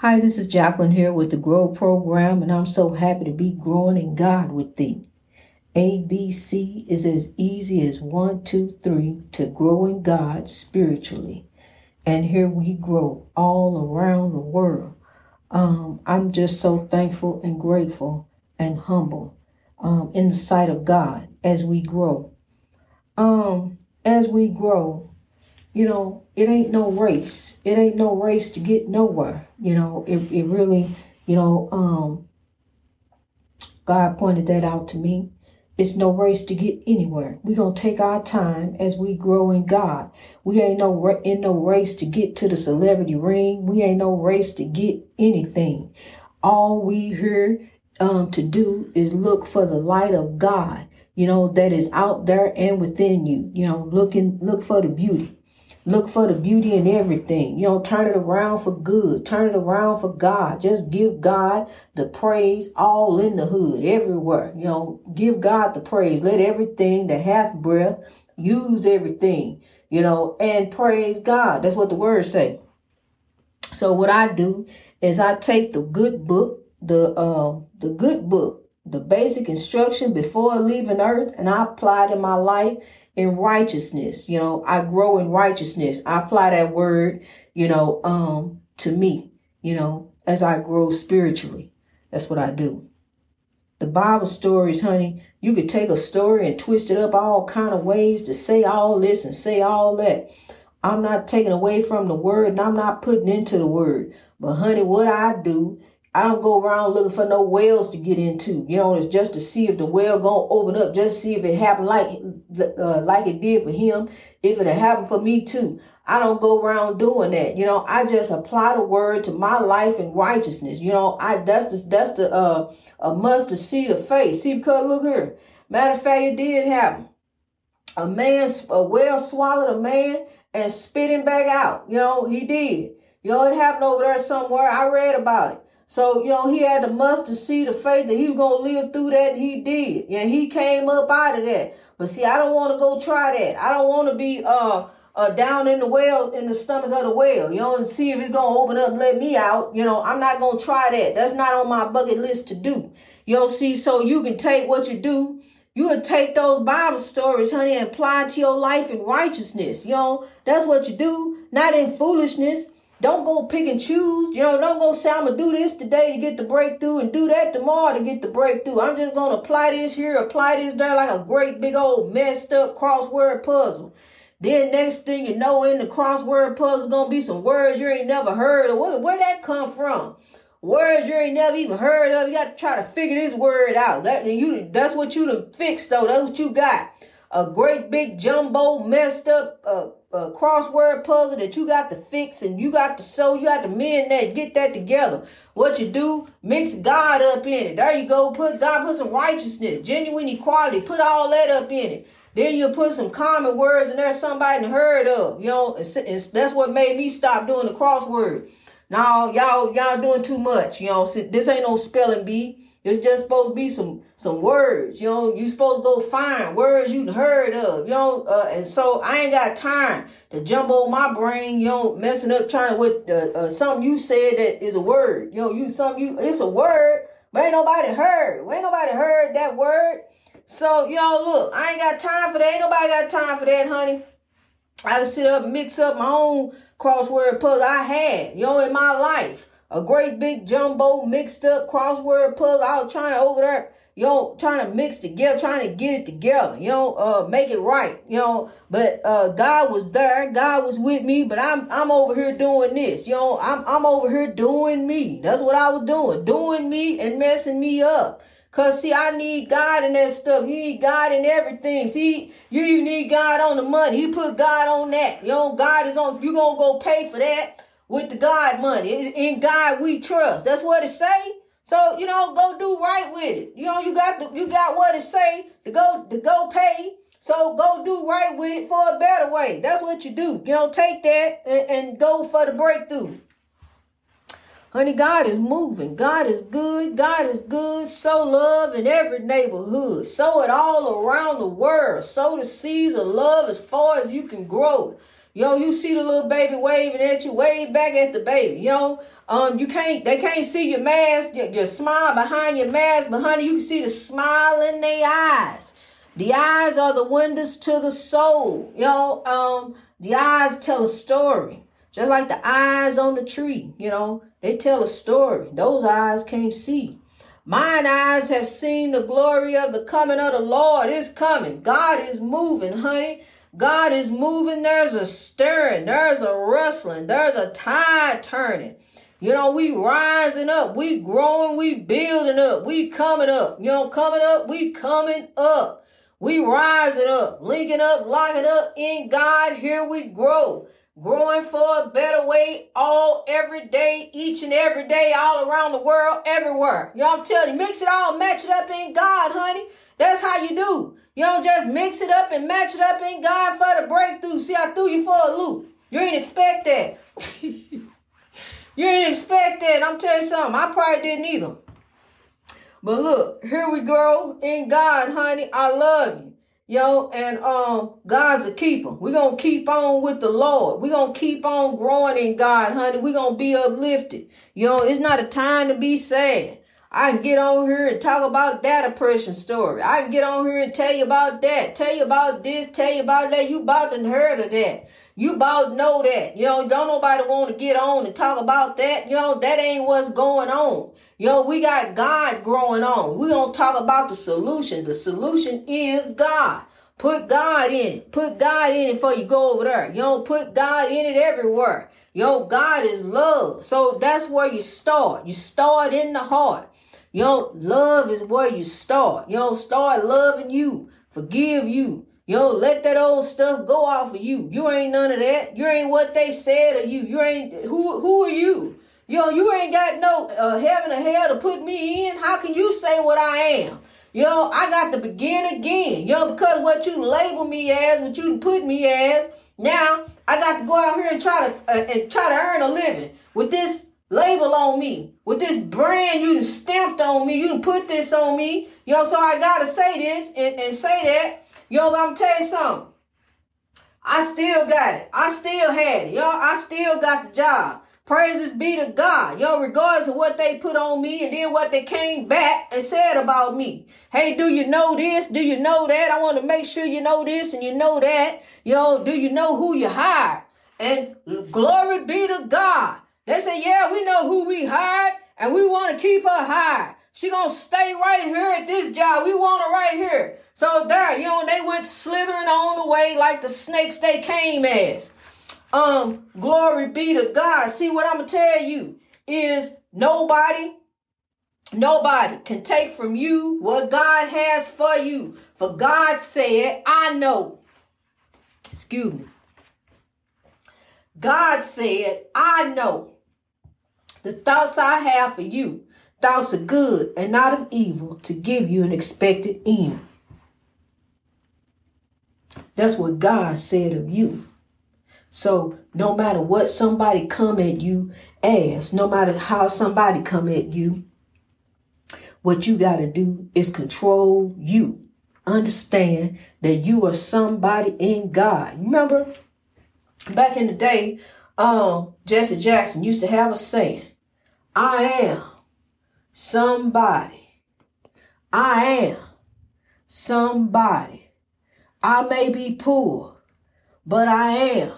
Hi, this is Jacqueline here with the Grow Program, and I'm so happy to be growing in God with thee. ABC is as easy as one, two, three to grow in God spiritually. And here we grow all around the world. Um, I'm just so thankful and grateful and humble um, in the sight of God as we grow. Um, as we grow, you know, it ain't no race. It ain't no race to get nowhere. You know, it, it really, you know, um, God pointed that out to me. It's no race to get anywhere. We're going to take our time as we grow in God. We ain't no in no race to get to the celebrity ring. We ain't no race to get anything. All we here um, to do is look for the light of God, you know, that is out there and within you. You know, looking, look for the beauty. Look for the beauty in everything. You know, turn it around for good. Turn it around for God. Just give God the praise all in the hood, everywhere. You know, give God the praise. Let everything that hath breath use everything, you know, and praise God. That's what the words say. So what I do is I take the good book, the uh, the good book, the basic instruction before leaving earth, and I apply it in my life in righteousness. You know, I grow in righteousness. I apply that word, you know, um, to me, you know, as I grow spiritually. That's what I do. The Bible stories, honey, you could take a story and twist it up all kind of ways to say all this and say all that. I'm not taking away from the word and I'm not putting into the word. But honey, what I do I don't go around looking for no wells to get into. You know, it's just to see if the well gonna open up, just see if it happened like uh, like it did for him, if it happened for me too. I don't go around doing that. You know, I just apply the word to my life and righteousness. You know, I that's the that's the uh a must to see the face. See, because look here. Matter of fact, it did happen. A man, a well swallowed a man and spit him back out. You know, he did. You know, it happened over there somewhere. I read about it. So, you know, he had the must to see the faith that he was going to live through that, and he did. And he came up out of that. But see, I don't want to go try that. I don't want to be uh, uh, down in the well, in the stomach of the whale, you know, and see if it's going to open up and let me out. You know, I'm not going to try that. That's not on my bucket list to do. You know, see, so you can take what you do. You would take those Bible stories, honey, and apply to your life in righteousness. You know, that's what you do, not in foolishness. Don't go pick and choose. You know, don't go say, I'm going to do this today to get the breakthrough and do that tomorrow to get the breakthrough. I'm just going to apply this here, apply this there like a great big old messed up crossword puzzle. Then next thing you know, in the crossword puzzle, going to be some words you ain't never heard of. Where, where that come from? Words you ain't never even heard of. You got to try to figure this word out. That you, that's what you done fixed though. That's what you got. A great big jumbo messed up uh, a crossword puzzle that you got to fix and you got to sew, you got to mend that, get that together. What you do, mix God up in it. There you go. Put God, put some righteousness, genuine equality, put all that up in it. Then you put some common words and there's somebody heard of. You know, it's, it's, that's what made me stop doing the crossword. Now y'all y'all doing too much. You know, this ain't no spelling bee. It's just supposed to be some some words, you know. You supposed to go find words you heard of, you know. Uh, and so I ain't got time to jumble my brain, you know, messing up trying what uh, uh, something you said that is a word, you know. You something you it's a word, but ain't nobody heard. Ain't nobody heard that word. So y'all look, I ain't got time for that. Ain't nobody got time for that, honey. I sit up and mix up my own crossword puzzle I had, you know, in my life a great big jumbo mixed up crossword puzzle. Was trying to over there, you know, trying to mix together, trying to get it together, you know, uh, make it right, you know. But uh, God was there, God was with me. But I'm I'm over here doing this, you know. I'm I'm over here doing me. That's what I was doing, doing me and messing me up. Cause see, I need God in that stuff. You need God in everything. See, you need God on the money. You put God on that. You know, God is on. You gonna go pay for that with the God money. In God we trust. That's what it say. So, you know, go do right with it. You know, you got the, you got what it say to go to go pay. So go do right with it for a better way. That's what you do. You know, take that and, and go for the breakthrough. Honey, God is moving. God is good. God is good. Sow love in every neighborhood. Sow it all around the world. Sow the seeds of love as far as you can grow. Know, you see the little baby waving at you, wave back at the baby. Know, um, you can't, they can't see your mask, your, your smile behind your mask, but honey, you can see the smile in their eyes. The eyes are the windows to the soul. Know, um, the eyes tell a story. Just like the eyes on the tree, you know, they tell a story. Those eyes can't see. Mine eyes have seen the glory of the coming of the Lord is coming. God is moving, honey. God is moving. There's a stirring. There's a rustling. There's a tide turning. You know, we rising up, we growing, we building up, we coming up. You know, coming up, we coming up. We rising up, linking up, locking up in God. Here we grow. Growing for a better way all every day, each and every day, all around the world, everywhere. Y'all I'm telling you, mix it all, match it up in God, honey. That's how you do. You don't just mix it up and match it up in God for the breakthrough. See, I threw you for a loop. You ain't expect that. You ain't expect that. I'm telling you something. I probably didn't either. But look, here we go in God, honey. I love you. Yo, and um, God's a keeper. We're gonna keep on with the Lord. We're gonna keep on growing in God, honey. We're gonna be uplifted. Yo, it's not a time to be sad. I can get on here and talk about that oppression story. I can get on here and tell you about that, tell you about this, tell you about that. You about to heard of that. You about know that. You know, don't nobody want to get on and talk about that. You know, that ain't what's going on. You know, we got God growing on. We don't talk about the solution. The solution is God. Put God in it. Put God in it before you go over there. You know, put God in it everywhere. Yo, God is love. So that's where you start. You start in the heart. You know, love is where you start. You know, start loving you. Forgive you. Yo, let that old stuff go off of you. You ain't none of that. You ain't what they said of you. You ain't who who are you? Yo, you ain't got no uh, heaven or hell to put me in. How can you say what I am? Yo, I got to begin again. Yo, because what you label me as, what you put me as, now I got to go out here and try to uh, and try to earn a living with this label on me, with this brand you stamped on me. You put this on me. Yo, so I gotta say this and, and say that. Yo, I'm tell you something. I still got it. I still had it. Yo, I still got the job. Praises be to God. Yo, regardless of what they put on me and then what they came back and said about me. Hey, do you know this? Do you know that? I want to make sure you know this and you know that. Yo, do you know who you hired? And glory be to God. They say, yeah, we know who we hired and we want to keep her hired. She gonna stay right here at this job. We want her right here. So there, you know, they went slithering on the way like the snakes they came as. Um, glory be to God. See what I'm gonna tell you is nobody, nobody can take from you what God has for you. For God said, I know. Excuse me. God said, I know the thoughts I have for you thoughts of good and not of evil to give you an expected end. That's what God said of you. So no matter what somebody come at you as, no matter how somebody come at you, what you got to do is control you. Understand that you are somebody in God. Remember back in the day, um, Jesse Jackson used to have a saying, I am somebody. I am somebody. I may be poor, but I am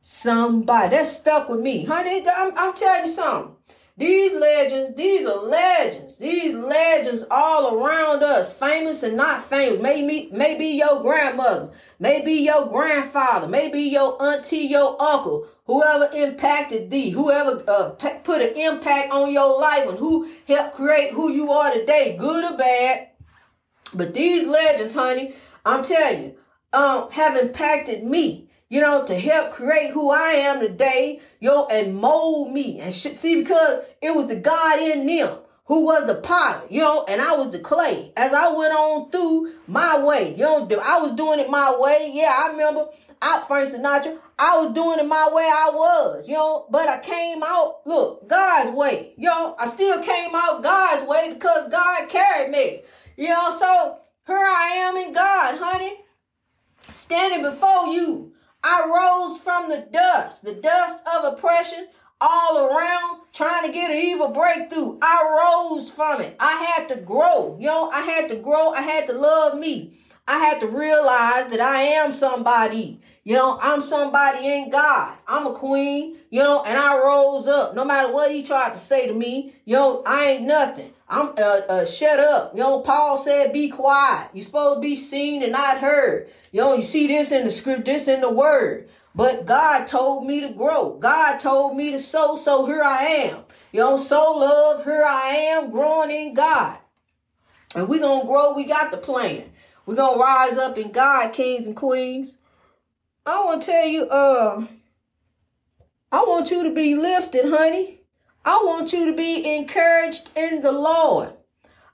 somebody. That stuck with me. Honey, I'm, I'm telling you something. These legends, these are legends. These legends all around us, famous and not famous. Maybe, maybe your grandmother, maybe your grandfather, maybe your auntie, your uncle, whoever impacted thee, whoever uh, put an impact on your life and who helped create who you are today, good or bad. But these legends, honey, I'm telling you, um, have impacted me you know, to help create who I am today, yo, and mold me. And see, because it was the God in them who was the potter, you know, and I was the clay. As I went on through my way, you know, I was doing it my way. Yeah, I remember out Frank Sinatra, I was doing it my way I was, you know, but I came out, look, God's way. You know, I still came out God's way because God carried me. You know, so here I am in God, honey, standing before you I rose from the dust, the dust of oppression all around trying to get an evil breakthrough. I rose from it. I had to grow. You know, I had to grow. I had to love me. I had to realize that I am somebody. You know, I'm somebody in God. I'm a queen, you know, and I rose up. No matter what he tried to say to me, you know, I ain't nothing. I'm uh, uh shut up. You know, Paul said, be quiet. You're supposed to be seen and not heard. You know, you see this in the script, this in the word. But God told me to grow. God told me to sow, so here I am. You know, sow love, here I am growing in God. And going to grow. We got the plan. Going to rise up in God, kings and queens. I want to tell you, uh, I want you to be lifted, honey. I want you to be encouraged in the Lord.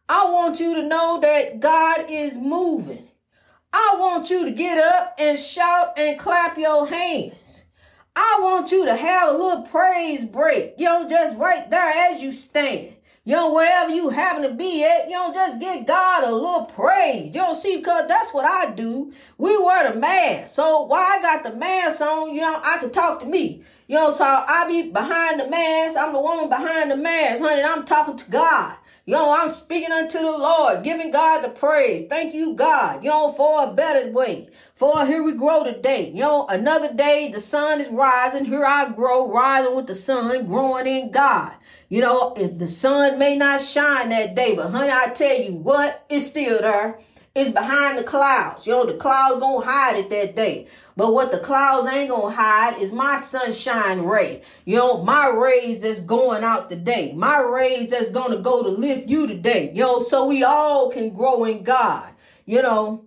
I want you to know that God is moving. I want you to get up and shout and clap your hands. I want you to have a little praise break, you know, just right there as you stand. You know, wherever you happen to be at, you know, just give God a little praise. You don't see, because that's what I do. We wear the mask. So while I got the mask on, you know, I can talk to me. You know, so I be behind the mask. I'm the woman behind the mask, honey. I'm talking to God. You know, I'm speaking unto the Lord, giving God the praise. Thank you, God, you know, for a better way. For here we grow today. You know, another day, the sun is rising. Here I grow, rising with the sun, growing in God. You know, if the sun may not shine that day, but honey, I tell you what, it's still there. It's behind the clouds. You know, the clouds gonna hide it that day. But what the clouds ain't gonna hide is my sunshine ray. You know, my rays that's going out today. My rays that's gonna go to lift you today. You know, so we all can grow in God. You know,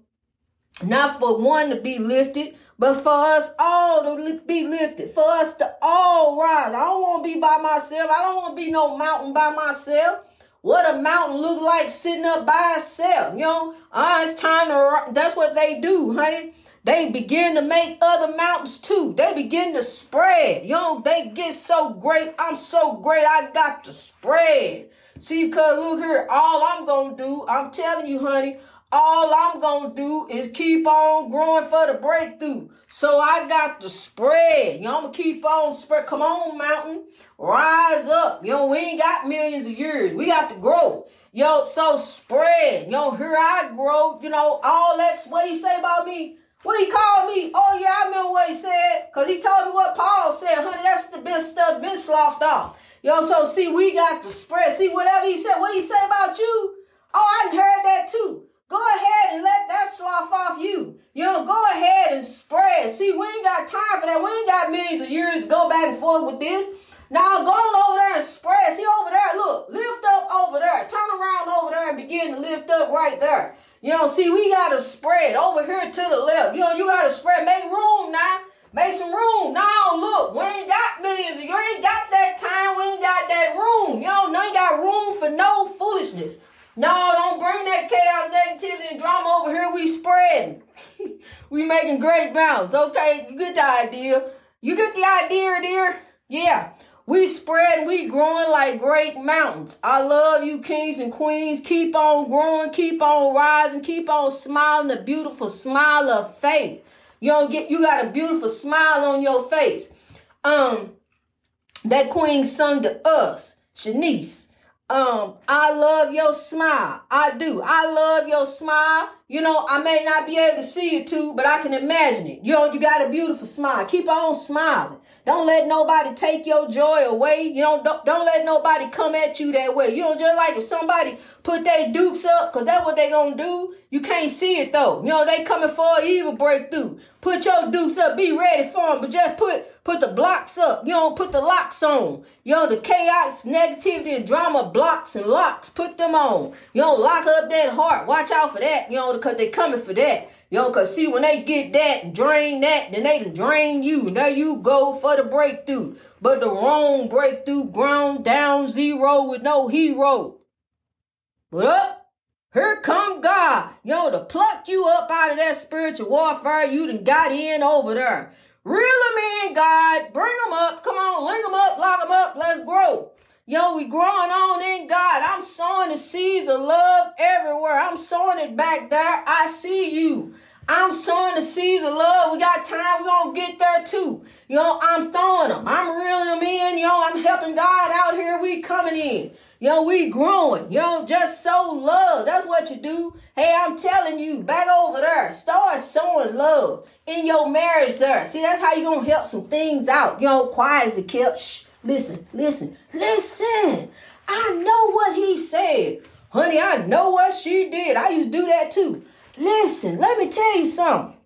not for one to be lifted, but for us all to be lifted, for us to all rise. I don't want to be by myself. I don't want to be no mountain by myself. What a mountain look like sitting up by itself. You know, ah, it's time to, that's what they do, honey. They begin to make other mountains too. They begin to spread. You know, they get so great. I'm so great. I got to spread. See, because look here, all I'm to do, I'm telling you, honey, all I'm going to do is keep on growing for the breakthrough. So I got to spread. I'm going to keep on spread. Come on, mountain. Rise up. You we ain't got millions of years. We got to grow. Yo, so spread. Yo, here I grow. You know, all that's what he say about me. What he called me? Oh yeah, I remember what he said. Cause he told me what Paul said. Honey, that's the best stuff been sloughed off. Yo, so see, we got to spread. See, whatever he said, what he say about you? Oh, I heard that too. Go ahead and let that slough off you. You know, go ahead and spread. See, we ain't got time for that. We ain't got millions of years to go back and forth with this. Now go on over there and spread. See over there, look, lift up over there. Turn around over there and begin to lift up right there. You know, see, we gotta spread over here to the left. You know, you gotta spread. Make room now. Make some room. Now look, we ain't got millions. You ain't got that time. We ain't got that room. You know, no, ain't got room for no foolishness. No, don't bring that chaos, negativity, and drama over here. We spreading. we making great balance. Okay, you get the idea. You get the idea, dear? Yeah. We spread, we growing like great mountains. I love you, kings and queens. Keep on growing, keep on rising, keep on smiling a beautiful smile of faith. You don't get you got a beautiful smile on your face. Um, that queen sung to us, Shanice. Um, I love your smile. I do. I love your smile. You know, I may not be able to see it too, but I can imagine it. You know, you got a beautiful smile. Keep on smiling. Don't let nobody take your joy away. You know, don't, don't let nobody come at you that way. You know, just like if somebody put their dukes up, cause that's what they gonna do. You can't see it though. You know, they coming for an evil breakthrough. Put your dukes up, be ready for them, but just put put the blocks up. You know, put the locks on. You know, the chaos, negativity, and drama blocks and locks. Put them on. You know, lock up that heart. Watch out for that. You know, because they coming for that. Yo, cause see, when they get that, drain that, then they drain you. Now you go for the breakthrough. But the wrong breakthrough, ground down zero with no hero. But up, here come God. Yo, to pluck you up out of that spiritual warfare you done got in over there. Reel them in, God. Bring them up. Come on, link them up, lock them up. Let's grow. Yo, we growing on in God. I'm sowing the seeds of love everywhere. I'm sowing it back there. I see you. I'm sowing the seeds of love. We got time. We're going to get there too. Yo, I'm throwing them. I'm reeling them in. Know, I'm helping God out here. We coming in. Yo, we growing. Yo, just sow love. That's what you do. Hey, I'm telling you, back over there, start sowing love in your marriage there. See, that's how you going to help some things out. Yo, quiet as a kept. Shh, listen, listen, listen. I know what he said. Honey, I know what she did. I used to do that too. Listen, let me tell you something.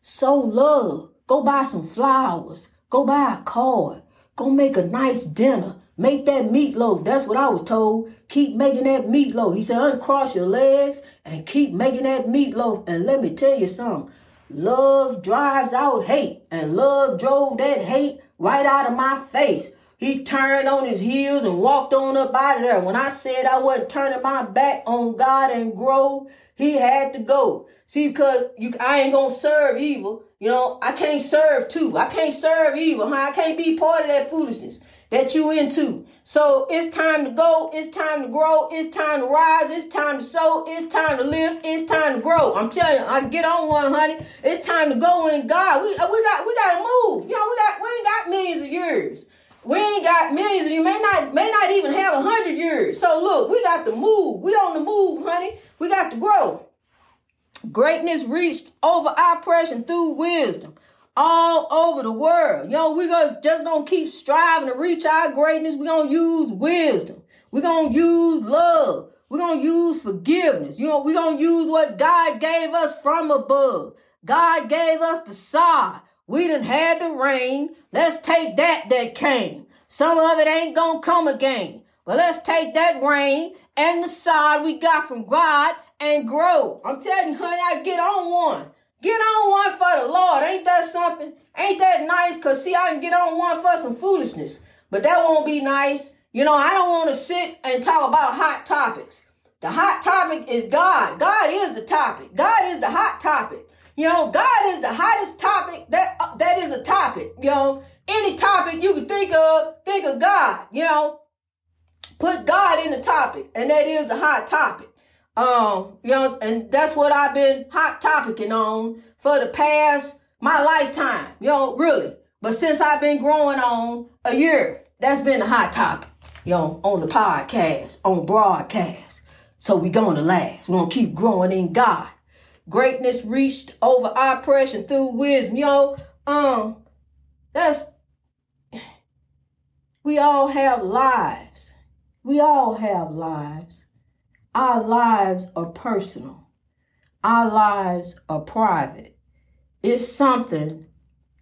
Sow love. Go buy some flowers. Go buy a card. Go make a nice dinner. Make that meatloaf. That's what I was told. Keep making that meatloaf. He said, uncross your legs and keep making that meatloaf. And let me tell you something. Love drives out hate. And love drove that hate right out of my face. He turned on his heels and walked on up out of there. When I said I wasn't turning my back on God and grow, he had to go. See, because you, I ain't gonna serve evil. You know, I can't serve two. I can't serve evil. Huh? I can't be part of that foolishness that you into. So it's time to go. It's time to grow. It's time to rise. It's time to sow. It's time to live. It's time to grow. I'm telling you, I get on one, honey. It's time to go in God. We we got we got to move. You know, we got we ain't got millions of years. We ain't got millions. You may not may not even have a hundred years. So look, we got to move. We on the move, honey. We got to grow. Greatness reached over oppression through wisdom all over the world. Yo, we gonna just gonna keep striving to reach our greatness. we gonna use wisdom. we gonna use love. we gonna use forgiveness. You know, we gonna use what God gave us from above. God gave us the sod. We done had the rain. Let's take that that came. Some of it ain't gonna come again. But let's take that rain and the sod we got from God and grow. I'm telling you, honey, I get on one. Get on one for the Lord. Ain't that something? Ain't that nice? Cause see, I can get on one for some foolishness. But that won't be nice. You know, I don't want to sit and talk about hot topics. The hot topic is God. God is the topic. God is the hot topic. You know, God is the hottest topic that uh, that is a topic. You know, any topic you can think of, think of God. You know, put God in the topic, and that is the hot topic. Um, you know, and that's what I've been hot topicing on for the past my lifetime. You know, really. But since I've been growing on a year, that's been a hot topic. You know, on the podcast, on broadcast. So we gonna last. We're gonna keep growing in God. Greatness reached over oppression through wisdom. Yo, um, that's we all have lives. We all have lives. Our lives are personal. Our lives are private. It's something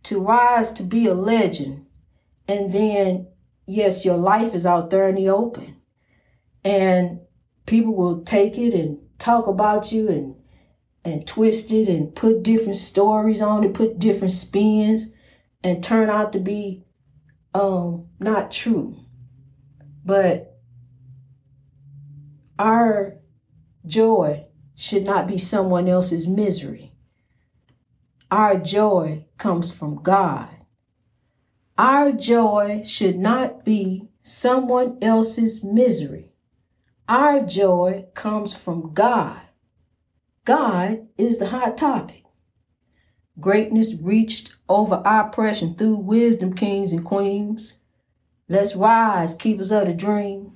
to rise to be a legend. And then, yes, your life is out there in the open. And people will take it and talk about you and and twist it and put different stories on it, put different spins, and turn out to be um not true. But our joy should not be someone else's misery. Our joy comes from God. Our joy should not be someone else's misery. Our joy comes from God. God is the hot topic. Greatness reached over oppression through wisdom, kings and queens. Let's rise, keepers of the dream.